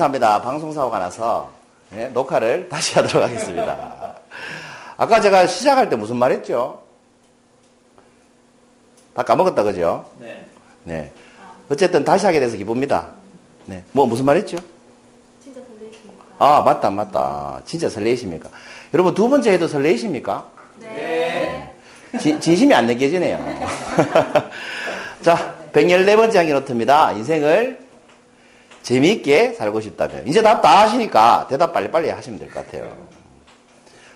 감사합니다. 방송사고가 나서 네, 녹화를 다시 하도록 하겠습니다. 아까 제가 시작할 때 무슨 말 했죠? 다 까먹었다, 그죠? 네. 네. 어쨌든 다시 하게 돼서 기쁩니다. 네. 뭐, 무슨 말 했죠? 진짜 설레십니까? 아, 맞다, 맞다. 진짜 설레이십니까? 여러분, 두 번째 해도 설레이십니까? 네. 지- 진심이 안 느껴지네요. 자, 114번째 항기 노트입니다. 인생을 재미있게 살고 싶다면. 이제 답 다 하시니까 대답 빨리빨리 하시면 될 것 같아요.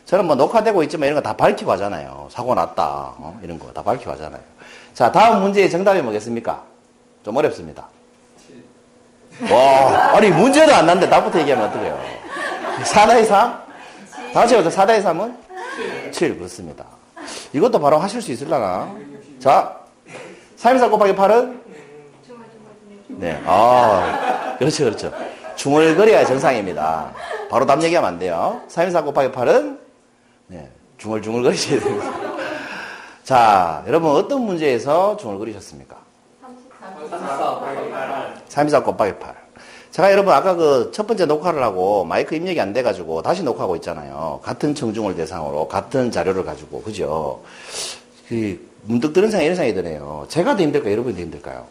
저는 뭐 녹화되고 있지만 이런 거 다 밝히고 하잖아요. 사고 났다. 어? 이런 거 다 밝히고 하잖아요. 자, 다음 문제의 정답이 뭐겠습니까? 좀 어렵습니다. 와, 아니, 문제도 안 났는데 답부터 얘기하면 어떡해요? 4다의 3? 다시 해보자. 4다의 3은? 7. 그렇습니다. 이것도 바로 하실 수 있을라나? 자, 314 곱하기 8은? 네. 아, 그렇죠, 그렇죠. 중얼거려야 정상입니다. 바로 답 얘기하면 안 돼요. 314 곱하기 8은? 네. 중얼중얼거리셔야 됩니다. 자, 여러분 어떤 문제에서 중얼거리셨습니까? 34 곱하기 8. 324 곱하기 8. 제가 여러분 아까 그 첫 번째 녹화를 하고 마이크 입력이 안 돼가지고 다시 녹화하고 있잖아요. 같은 청중을 대상으로 같은 자료를 가지고 그죠? 그 문득 드는 생각이 이런 생각이 드네요. 제가 더 힘들까요? 여러분이 더 힘들까요?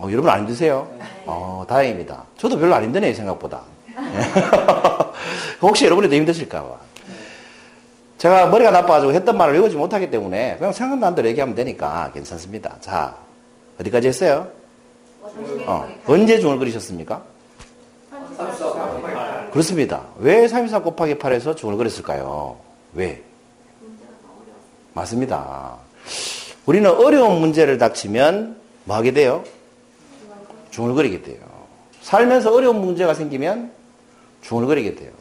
어, 여러분 안 힘드세요? 어, 다행입니다. 저도 별로 안 힘드네요, 생각보다. 혹시 여러분이 더 힘드실까봐. 제가 머리가 나빠가지고 했던 말을 외우지 못하기 때문에 그냥 생각나는 대로 얘기하면 되니까 괜찮습니다. 자, 어디까지 했어요? 어, 언제 중얼거리셨습니까? 34 곱하기 8. 그렇습니다. 왜324 곱하기 8에서 중얼거렸을까요? 왜? 문제가 너무 어려웠어요. 맞습니다. 우리는 어려운 문제를 닥치면 뭐 하게 돼요? 중얼거리게 돼요. 살면서 어려운 문제가 생기면 중얼거리게 돼요.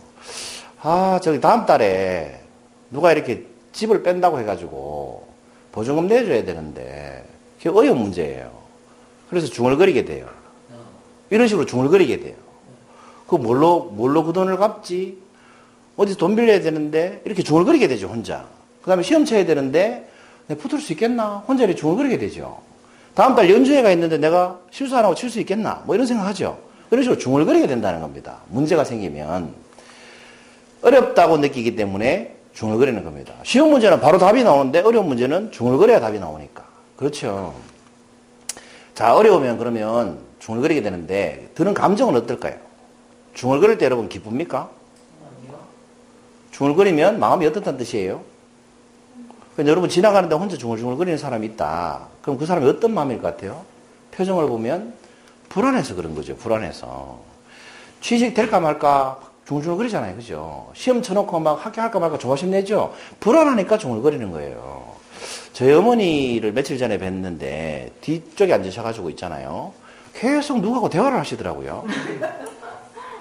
아, 저기 다음 달에 누가 이렇게 집을 뺀다고 해가지고 보증금 내줘야 되는데 그게 어려운 문제예요. 그래서 중얼거리게 돼요. 이런 식으로 중얼거리게 돼요. 그 뭘로, 뭘로 그 돈을 갚지? 어디서 돈 빌려야 되는데 이렇게 중얼거리게 되죠, 혼자. 그 다음에 시험 쳐야 되는데 붙을 수 있겠나? 혼자 이렇게 중얼거리게 되죠. 다음 달 연주회가 있는데 내가 실수 안 하고 칠 수 있겠나? 뭐 이런 생각 하죠. 이런 식으로 중얼거리게 된다는 겁니다. 문제가 생기면. 어렵다고 느끼기 때문에 중얼거리는 겁니다. 쉬운 문제는 바로 답이 나오는데 어려운 문제는 중얼거려야 답이 나오니까. 그렇죠. 자, 어려우면 그러면 중얼거리게 되는데 드는 감정은 어떨까요? 중얼거릴 때 여러분 기쁩니까? 중얼거리면 마음이 어떻다는 뜻이에요? 근데 여러분 지나가는데 혼자 중얼중얼거리는 사람이 있다. 그럼 그 사람이 어떤 마음일 것 같아요? 표정을 보면 불안해서 그런 거죠. 불안해서. 취직 될까 말까 중얼중얼거리잖아요. 그죠? 시험 쳐놓고 막 합격할까 말까 조바심 내죠? 불안하니까 중얼거리는 거예요. 저희 어머니를 며칠 전에 뵀는데 뒤쪽에 앉으셔가지고 있잖아요. 계속 누구하고 대화를 하시더라고요.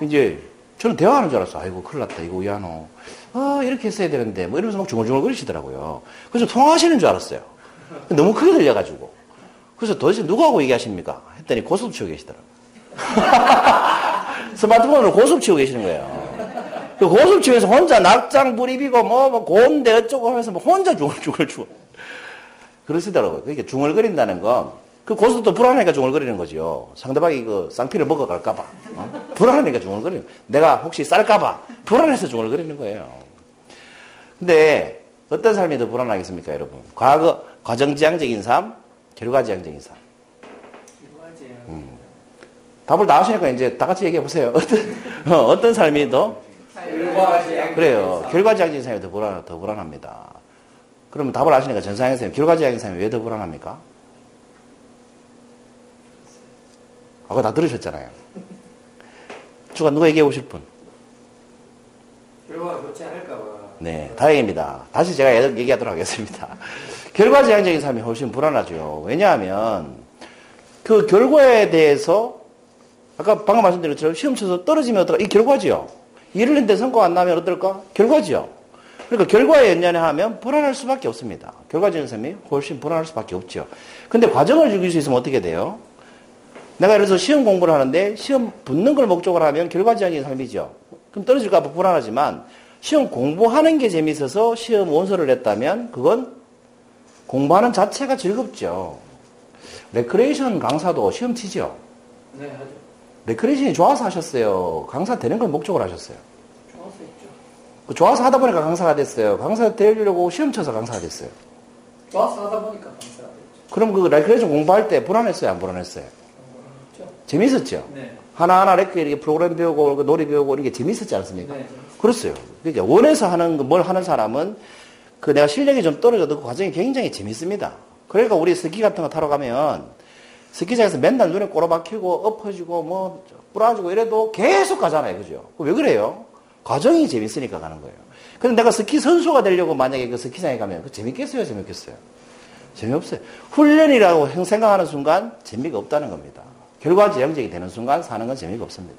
이제 저는 대화하는 줄 알았어. 아이고 큰일 났다. 이거 우야노. 아 이렇게 했어야 되는데 뭐 이러면서 막 중얼중얼거리시더라고요. 그래서 통화하시는 줄 알았어요. 너무 크게 들려가지고. 그래서 도대체 누구하고 얘기하십니까? 했더니 고스톱 치고 계시더라고요. 스마트폰으로 고스톱 치고 계시는 거예요. 그 고스톱 치면서 혼자 낙장 불입이고 뭐, 뭐 고운데 어쩌고 하면서 뭐 혼자 중얼중얼 중얼. 그러시더라고요. 그러니까 중얼거린다는 건, 그 고스톱도 불안하니까 중얼거리는 거죠. 상대방이 그 쌍피를 먹어갈까봐. 어? 불안하니까 중얼거리는 거예요. 내가 혹시 쌀까봐. 불안해서 중얼거리는 거예요. 근데 어떤 삶이 더 불안하겠습니까, 여러분? 과거, 과정지향적인 삶, 결과지향적인 삶. 답을 다 하시니까 이제 다 같이 얘기해 보세요. 어떤, 어, 어떤 삶이 더? 결과지향. 그래요. 결과지향적인 삶이 더, 불안, 더 불안합니다. 그러면 답을 아시니까 전상현 선생님, 결과지향적인 삶이 왜 더 불안합니까? 아까 다 들으셨잖아요. 추가 누가 얘기해 보실 분? 결과가 좋지 않을까봐. 네, 다행입니다. 다시 제가 얘기하도록 하겠습니다. 결과 지향적인 삶이 훨씬 불안하죠. 왜냐하면 그 결과에 대해서 아까 방금 말씀드린 것처럼 시험 쳐서 떨어지면 어떨까? 이 결과지요. 일을 했는데 성과가 안 나면 어떨까? 결과지요. 그러니까 결과에 연연하면 불안할 수밖에 없습니다. 결과적인 삶이 훨씬 불안할 수밖에 없죠. 근데 과정을 즐길 수 있으면 어떻게 돼요? 내가 예를 들어서 시험 공부를 하는데 시험 붙는 걸 목적으로 하면 결과지향적인 삶이죠. 그럼 떨어질까 봐 불안하지만 시험 공부하는 게 재미있어서 시험 원서를 냈다면 그건 공부하는 자체가 즐겁죠. 레크레이션 강사도 시험 치죠. 네, 하죠. 레크레이션이 좋아서 하셨어요? 강사 되는 걸 목적으로 하셨어요? 좋아서. 그 좋아서 하다 보니까 강사가 됐어요. 강사 되려고 시험 쳐서 강사가 됐어요. 좋아서 하다 보니까 강사가 됐죠. 그럼 그 레크레이션 공부할 때 불안했어요? 안 불안했어요? 재밌었죠? 네. 하나하나 레크 이렇게 프로그램 배우고 그 노래 배우고 이런 게 재밌었지 않습니까? 네. 그렇어요. 그러니까 원해서 하는 거, 뭘 하는 사람은 그 내가 실력이 좀 떨어져도 그 과정이 굉장히 재밌습니다. 그러니까 우리 스키 같은 거 타러 가면 스키장에서 맨날 눈에 꼬라박히고 엎어지고 뭐 부러지고 이래도 계속 가잖아요. 그죠? 왜 그래요? 과정이 재밌으니까 가는 거예요. 근데 내가 스키 선수가 되려고 만약에 그 스키장에 가면 그 재밌겠어요? 재밌겠어요? 재미없어요. 훈련이라고 생각하는 순간 재미가 없다는 겁니다. 결과지향적이 되는 순간 사는 건 재미가 없습니다.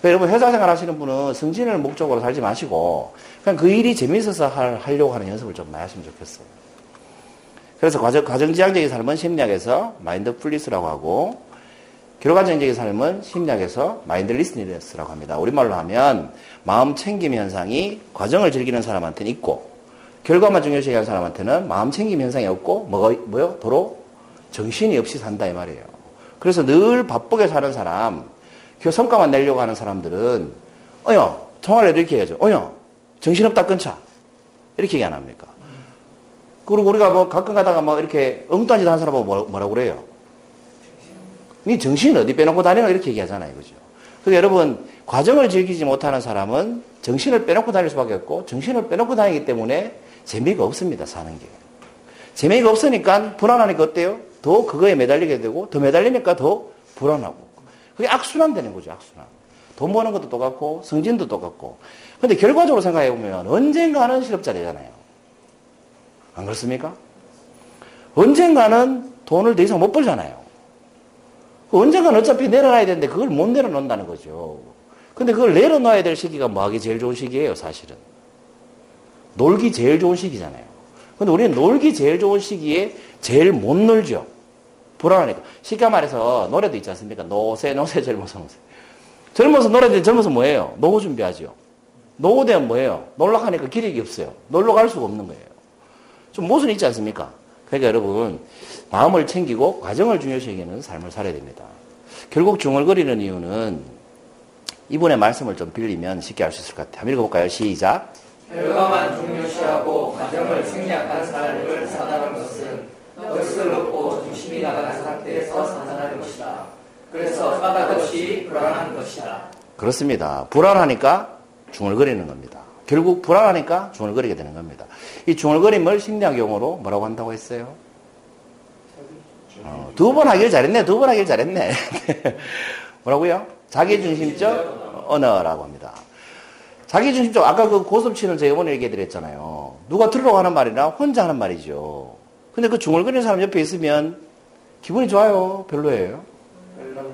그러니까 여러분 회사 생활 하시는 분은 승진을 목적으로 살지 마시고 그냥 그 일이 재미있어서 할, 하려고 하는 연습을 좀 많이 하시면 좋겠어요. 그래서 과정, 과정지향적인 삶은 심리학에서 mindfulness라고 하고 결과적인 삶은 심리학에서 mindlessness라고 합니다. 우리말로 하면 마음 챙김 현상이 과정을 즐기는 사람한테는 있고 결과만 중요시하는 사람한테는 마음 챙김 현상이 없고 뭐가 뭐요? 도로 정신이 없이 산다 이 말이에요. 그래서 늘 바쁘게 사는 사람, 그 성과만 내려고 하는 사람들은 어여 통화를 해도 이렇게 해야죠. 어여 정신없다 끊자 이렇게 얘기 안 합니까? 그리고 우리가 뭐 가끔 가다가 뭐 이렇게 엉뚱한 짓 하는 사람하고 뭐, 뭐라고 그래요? 네 정신 어디 빼놓고 다니나 이렇게 얘기하잖아요. 그죠? 그러니까 여러분, 과정을 즐기지 못하는 사람은 정신을 빼놓고 다닐 수밖에 없고, 정신을 빼놓고 다니기 때문에 재미가 없습니다, 사는 게. 재미가 없으니까 불안하니까 어때요? 더 그거에 매달리게 되고, 더 매달리니까 더 불안하고. 그게 악순환 되는 거죠, 악순환. 돈 버는 것도 똑같고, 승진도 똑같고. 근데 결과적으로 생각해 보면 언젠가는 실업자 되잖아요. 안 그렇습니까? 언젠가는 돈을 더 이상 못 벌잖아요. 언젠가는 어차피 내려놔야 되는데 그걸 못 내려놓는다는 거죠. 근데 그걸 내려놔야 될 시기가 뭐 하기 제일 좋은 시기예요, 사실은. 놀기 제일 좋은 시기잖아요. 근데 우리는 놀기 제일 좋은 시기에 제일 못 놀죠. 불안하니까. 쉽게 말해서 노래도 있지 않습니까? 노세, 노세, 젊어서, 노세. 젊어서 노래들 젊어서 뭐예요? 노후 준비하죠. 노후 되면 뭐예요? 놀러 가니까 기력이 없어요. 놀러 갈 수가 없는 거예요. 좀 모순이 있지 않습니까? 그러니까 여러분, 마음을 챙기고 과정을 중요시 여기는 삶을 살아야 됩니다. 결국 중얼거리는 이유는 이분의 말씀을 좀 빌리면 쉽게 알 수 있을 것 같아요. 한번 읽어볼까요? 시작. 결과만 중요시하고 과정을 생략한 삶을 사는 것은 나가는 상태에서 산산하는 것이다. 그래서 까닭없이 불안한 것이다. 그렇습니다. 불안하니까 중얼거리는 겁니다. 결국 불안하니까 중얼거리게 되는 겁니다. 이 중얼거림을 심리학 용어로 뭐라고 한다고 했어요? 어, 두번 하길 잘했네. 두 번 하길 잘했네. 뭐라고요? 자기중심적 언어라고 합니다. 자기중심적 아까 그 고섭치는 제가 이번에 얘기해 드렸잖아요. 누가 들으라고 하는 말이나 혼자 하는 말이죠. 근데 그 중얼거리는 사람 옆에 있으면 기분이 좋아요? 별로예요?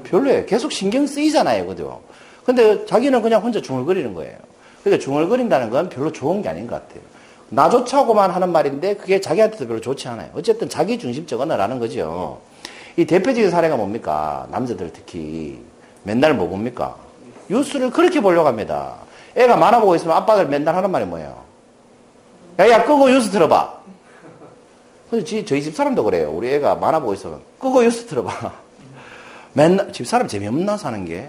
별로예요. 계속 신경 쓰이잖아요. 그죠? 근데 자기는 그냥 혼자 중얼거리는 거예요. 그러니까 중얼거린다는 건 별로 좋은 게 아닌 것 같아요. 나조차고만 하는 말인데 그게 자기한테도 별로 좋지 않아요. 어쨌든 자기 중심적 언어라는 거죠. 이 대표적인 사례가 뭡니까? 남자들 특히 맨날 뭐 봅니까? 뉴스를 그렇게 보려고 합니다. 애가 만화 보고 있으면 아빠들 맨날 하는 말이 뭐예요? 야, 야, 끄고 뉴스 들어봐. 근데 저희 집 사람도 그래요. 우리 애가 만화 보고 있으면 끄고 뉴스 들어봐. 맨날, 집 사람 재미없나 사는 게?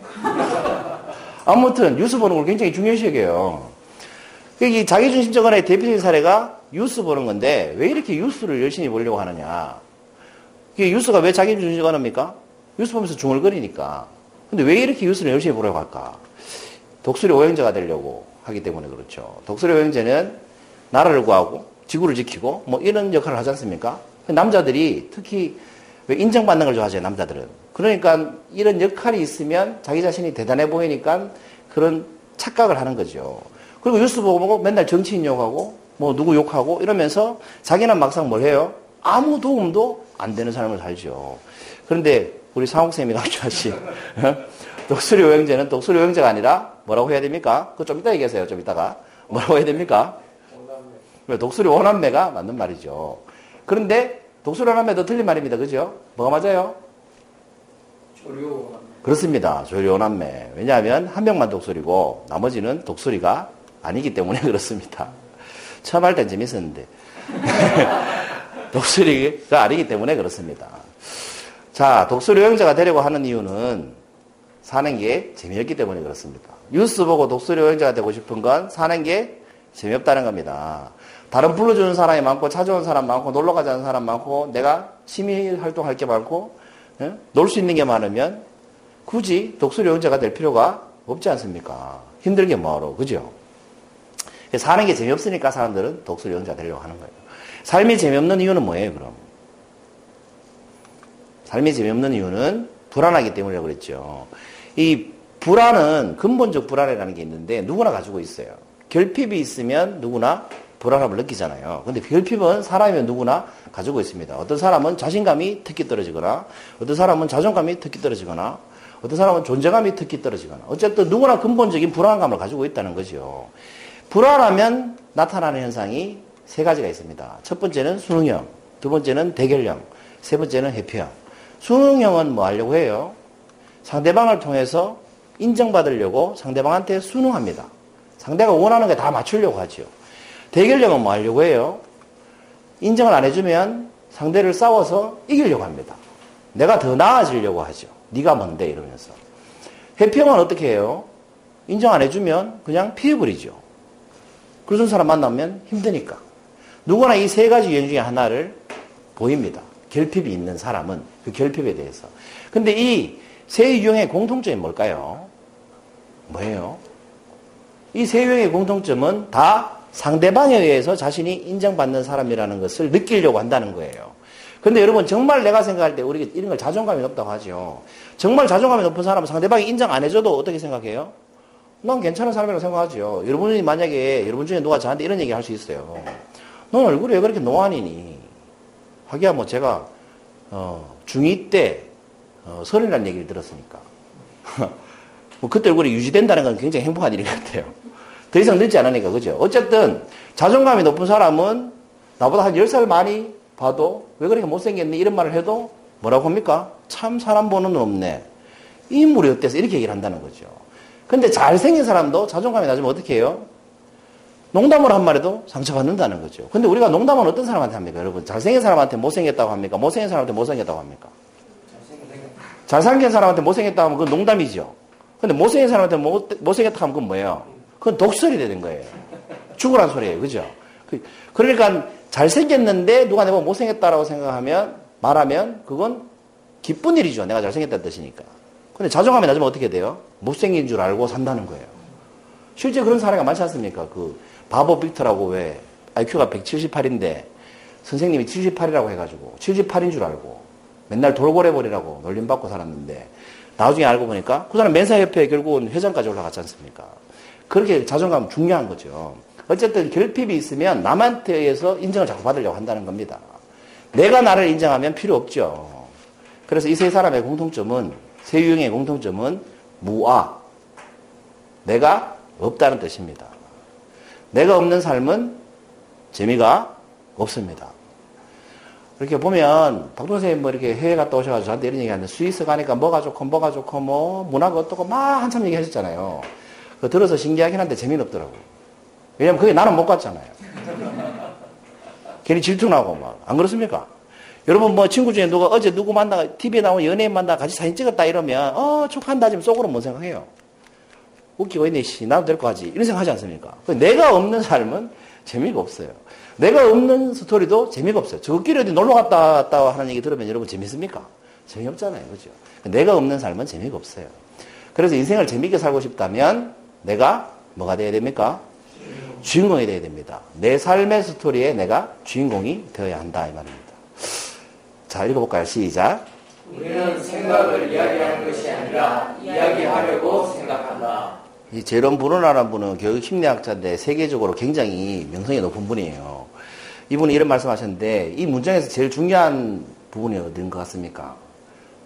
아무튼 뉴스 보는 걸 굉장히 중요시 여겨요. 이 자기중심적 언어의 대표적인 사례가 뉴스 보는 건데 왜 이렇게 뉴스를 열심히 보려고 하느냐. 이게 뉴스가 왜 자기중심적 언어입니까? 뉴스 보면서 중얼거리니까. 근데 왜 이렇게 뉴스를 열심히 보려고 할까? 독수리 오형제가 되려고 하기 때문에 그렇죠. 독수리 오형제는 나라를 구하고 지구를 지키고 뭐 이런 역할을 하지 않습니까? 남자들이 특히 왜 인정받는 걸 좋아하죠, 남자들은. 그러니까 이런 역할이 있으면 자기 자신이 대단해 보이니까 그런 착각을 하는 거죠. 그리고 뉴스 보고 맨날 정치인 욕하고 뭐 누구 욕하고 이러면서 자기는 막상 뭘 해요? 아무 도움도 안 되는 삶을 살죠. 그런데 우리 상옥쌤이 강조하신 독수리 오형제는 독수리 오형제가 아니라 뭐라고 해야 됩니까? 그거 좀 이따 얘기하세요. 좀 이따가. 뭐라고 해야 됩니까? 독수리 오남매가 맞는 말이죠. 그런데 독수리 오남매도 틀린 말입니다. 그죠? 뭐가 맞아요? 조류. 그렇습니다. 조류 오남매. 왜냐하면 한 명만 독수리고 나머지는 독수리가 아니기 때문에 그렇습니다. 처음 할 땐 재밌었는데. 독수리가 아니기 때문에 그렇습니다. 자, 독수리 여행자가 되려고 하는 이유는 사는 게 재미없기 때문에 그렇습니다. 뉴스 보고 독수리 여행자가 되고 싶은 건 사는 게 재미없다는 겁니다. 다른 불러주는 사람이 많고 찾아온 사람 많고 놀러 가자는 사람 많고 내가 취미 활동할 게 많고 예? 놀수 있는 게 많으면 굳이 독수리 여행자가 될 필요가 없지 않습니까? 힘들게 뭐하러 그죠? 사는 게 재미없으니까 사람들은 독수리 여행자 되려고 하는 거예요. 삶이 재미없는 이유는 뭐예요, 그럼? 삶이 재미없는 이유는 불안하기 때문이라고 그랬죠. 이 불안은 근본적 불안이라는 게 있는데 누구나 가지고 있어요. 결핍이 있으면 누구나 불안함을 느끼잖아요. 근데 결핍은 사람이면 누구나 가지고 있습니다. 어떤 사람은 자신감이 특히 떨어지거나, 어떤 사람은 자존감이 특히 떨어지거나, 어떤 사람은 존재감이 특히 떨어지거나, 어쨌든 누구나 근본적인 불안감을 가지고 있다는 거죠. 불안하면 나타나는 현상이 세 가지가 있습니다. 첫 번째는 수능형, 두 번째는 대결형, 세 번째는 회피형. 수능형은 뭐 하려고 해요? 상대방을 통해서 인정받으려고 상대방한테 수능합니다. 상대가 원하는 게 다 맞추려고 하죠. 대결력은 뭐 하려고 해요? 인정을 안 해주면 상대를 싸워서 이기려고 합니다. 내가 더 나아지려고 하죠. 네가 뭔데 이러면서. 해평은 어떻게 해요? 인정 안 해주면 그냥 피해버리죠. 그런 사람 만나면 힘드니까. 누구나 이 세 가지 유형 중에 하나를 보입니다. 결핍이 있는 사람은 그 결핍에 대해서. 근데 이 세 유형의 공통점이 뭘까요? 뭐예요? 이세 유형의 공통점은 다 상대방에 의해서 자신이 인정받는 사람이라는 것을 느끼려고 한다는 거예요. 근데 여러분 정말 내가 생각할 때 우리 이런 걸 자존감이 높다고 하죠. 정말 자존감이 높은 사람은 상대방이 인정 안 해줘도 어떻게 생각해요? 난 괜찮은 사람이라고 생각하죠. 여러분이 만약에 여러분 중에 누가 저한테 이런 얘기 할 수 있어요. 넌 얼굴이 왜 그렇게 노안이니? 하기야 뭐 제가 어, 중2 때 어, 서른이라는 얘기를 들었으니까. 뭐 그때 얼굴이 유지된다는 건 굉장히 행복한 것 같아요. 더 이상 늦지 않으니까, 그죠? 어쨌든, 자존감이 높은 사람은 나보다 한 10살 많이 봐도 왜 그렇게 못생겼니? 이런 말을 해도 뭐라고 합니까? 참 사람 보는 눈 없네. 인물이 어때서 이렇게 얘기를 한다는 거죠. 근데 잘생긴 사람도 자존감이 낮으면 어떻게 해요? 농담을 한 말에도 상처받는다는 거죠. 근데 우리가 농담은 어떤 사람한테 합니까? 여러분, 잘생긴 사람한테 못생겼다고 합니까? 못생긴 사람한테 못생겼다고 합니까? 잘생긴 사람한테 못생겼다고 하면 그건 농담이죠. 근데 못생긴 사람한테 못, 못생겼다고 하면 그건 뭐예요? 그건 독설이 되는 거예요. 죽으란 소리예요. 그죠? 그, 그러니까 잘생겼는데 누가 내가 못생겼다라고 생각하면 말하면 그건 기쁜 일이죠. 내가 잘생겼다는 뜻이니까. 근데 자존감이 낮으면 어떻게 돼요? 못생긴 줄 알고 산다는 거예요. 실제 그런 사례가 많지 않습니까? 그 바보 빅터라고 왜 IQ가 178인데 선생님이 78이라고 해가지고 78인 줄 알고 맨날 돌고래 버리라고 놀림받고 살았는데 나중에 알고 보니까 그 사람 멘사협회에 결국은 회장까지 올라갔지 않습니까? 그렇게 자존감 중요한 거죠. 어쨌든 결핍이 있으면 남한테 의해서 인정을 자꾸 받으려고 한다는 겁니다. 내가 나를 인정하면 필요 없죠. 그래서 이 세 사람의 공통점은, 세 유형의 공통점은 무아. 내가 없다는 뜻입니다. 내가 없는 삶은 재미가 없습니다. 이렇게 보면 박동 선생님 뭐 이렇게 해외 갔다 오셔가지고 저한테 이런 얘기 하는데 스위스 가니까 뭐가 좋고 뭐가 좋고 뭐 문화가 어떻고 막 한참 얘기 하셨잖아요. 그 들어서 신기하긴 한데 재미는 없더라고. 왜냐면 그게 나는 못 갔잖아요. 괜히 질투나고 막. 안 그렇습니까? 여러분 뭐 친구 중에 누가 어제 누구 만나 TV에 나온 연예인 만나 같이 사진 찍었다 이러면 어 축한다 지금 속으로 뭔 생각해요? 웃기고 있네 씨 나도 될 거 하지 이런 생각 하지 않습니까? 내가 없는 삶은 재미가 없어요. 내가 없는 스토리도 재미가 없어요. 저끼리 어디 놀러 갔다 왔다 하는 얘기 들으면 여러분 재밌습니까? 재미없잖아요. 그죠? 내가 없는 삶은 재미가 없어요. 그래서 인생을 재미있게 살고 싶다면 내가 뭐가 돼야 됩니까? 주인공이 돼야 됩니다. 내 삶의 스토리에 내가 주인공이 되어야 한다 이 말입니다. 자 읽어볼까요? 시작. 우리는 생각을 이야기하는 것이 아니라 이야기하려고 생각한다. 이 제롬 브루나라는 분은 교육 심리학자인데 세계적으로 굉장히 명성이 높은 분이에요. 이분이 이런 말씀하셨는데 이 문장에서 제일 중요한 부분이 어딘 것 같습니까?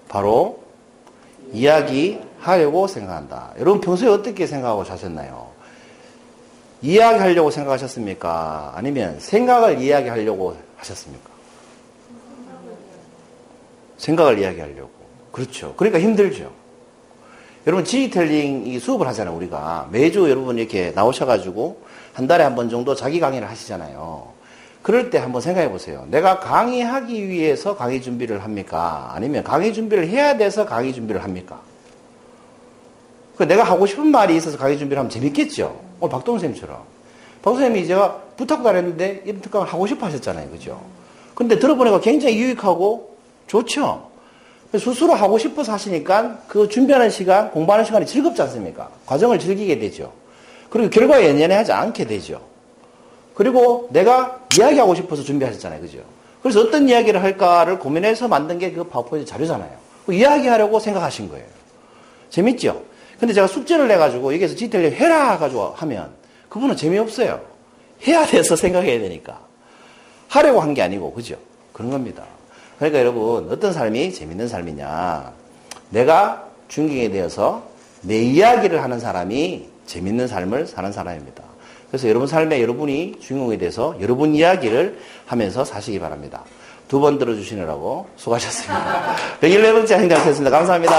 바로 이야기하려고 생각한다. 여러분 평소에 어떻게 생각하고 사셨나요? 이야기하려고 생각하셨습니까? 아니면 생각을 이야기하려고 하셨습니까? 생각을 이야기하려고. 그렇죠. 그러니까 힘들죠. 여러분 지휘텔링 이 수업을 하잖아요. 우리가 매주 여러분 이렇게 나오셔가지고 한 달에 한 번 정도 자기 강의를 하시잖아요. 그럴 때 한번 생각해 보세요. 내가 강의하기 위해서 강의 준비를 합니까? 아니면 강의 준비를 해야 돼서 강의 준비를 합니까? 그 내가 하고 싶은 말이 있어서 강의 준비를 하면 재밌겠죠. 선생님처럼. 박동훈 선생님이 제가 부탁도 안 했는데 이런 특강을 하고 싶어 하셨잖아요. 그죠? 근데 들어보니까 굉장히 유익하고 좋죠. 스스로 하고 싶어서 하시니까 그 준비하는 시간, 공부하는 시간이 즐겁지 않습니까? 과정을 즐기게 되죠. 그리고 결과에 연연해 하지 않게 되죠. 그리고 내가 이야기하고 싶어서 준비하셨잖아요. 그죠? 그래서 어떤 이야기를 할까를 고민해서 만든 게 그 파워포인트 자료잖아요. 그 이야기하려고 생각하신 거예요. 재밌죠? 근데 제가 숙제를 내가지고 여기서 디테일 해라 가지고 하면 그분은 재미없어요. 해야 돼서 생각해야 되니까. 하려고 한 게 아니고, 그죠? 그런 겁니다. 그러니까 여러분, 어떤 삶이 재밌는 삶이냐. 내가 중경에 대해서 내 이야기를 하는 사람이 재밌는 삶을 사는 사람입니다. 그래서 여러분 삶에 여러분이 주인공에 대해서 여러분 이야기를 하면서 사시기 바랍니다. 두 번 들어주시느라고 수고하셨습니다. 111번째 행정했습니다. 감사합니다.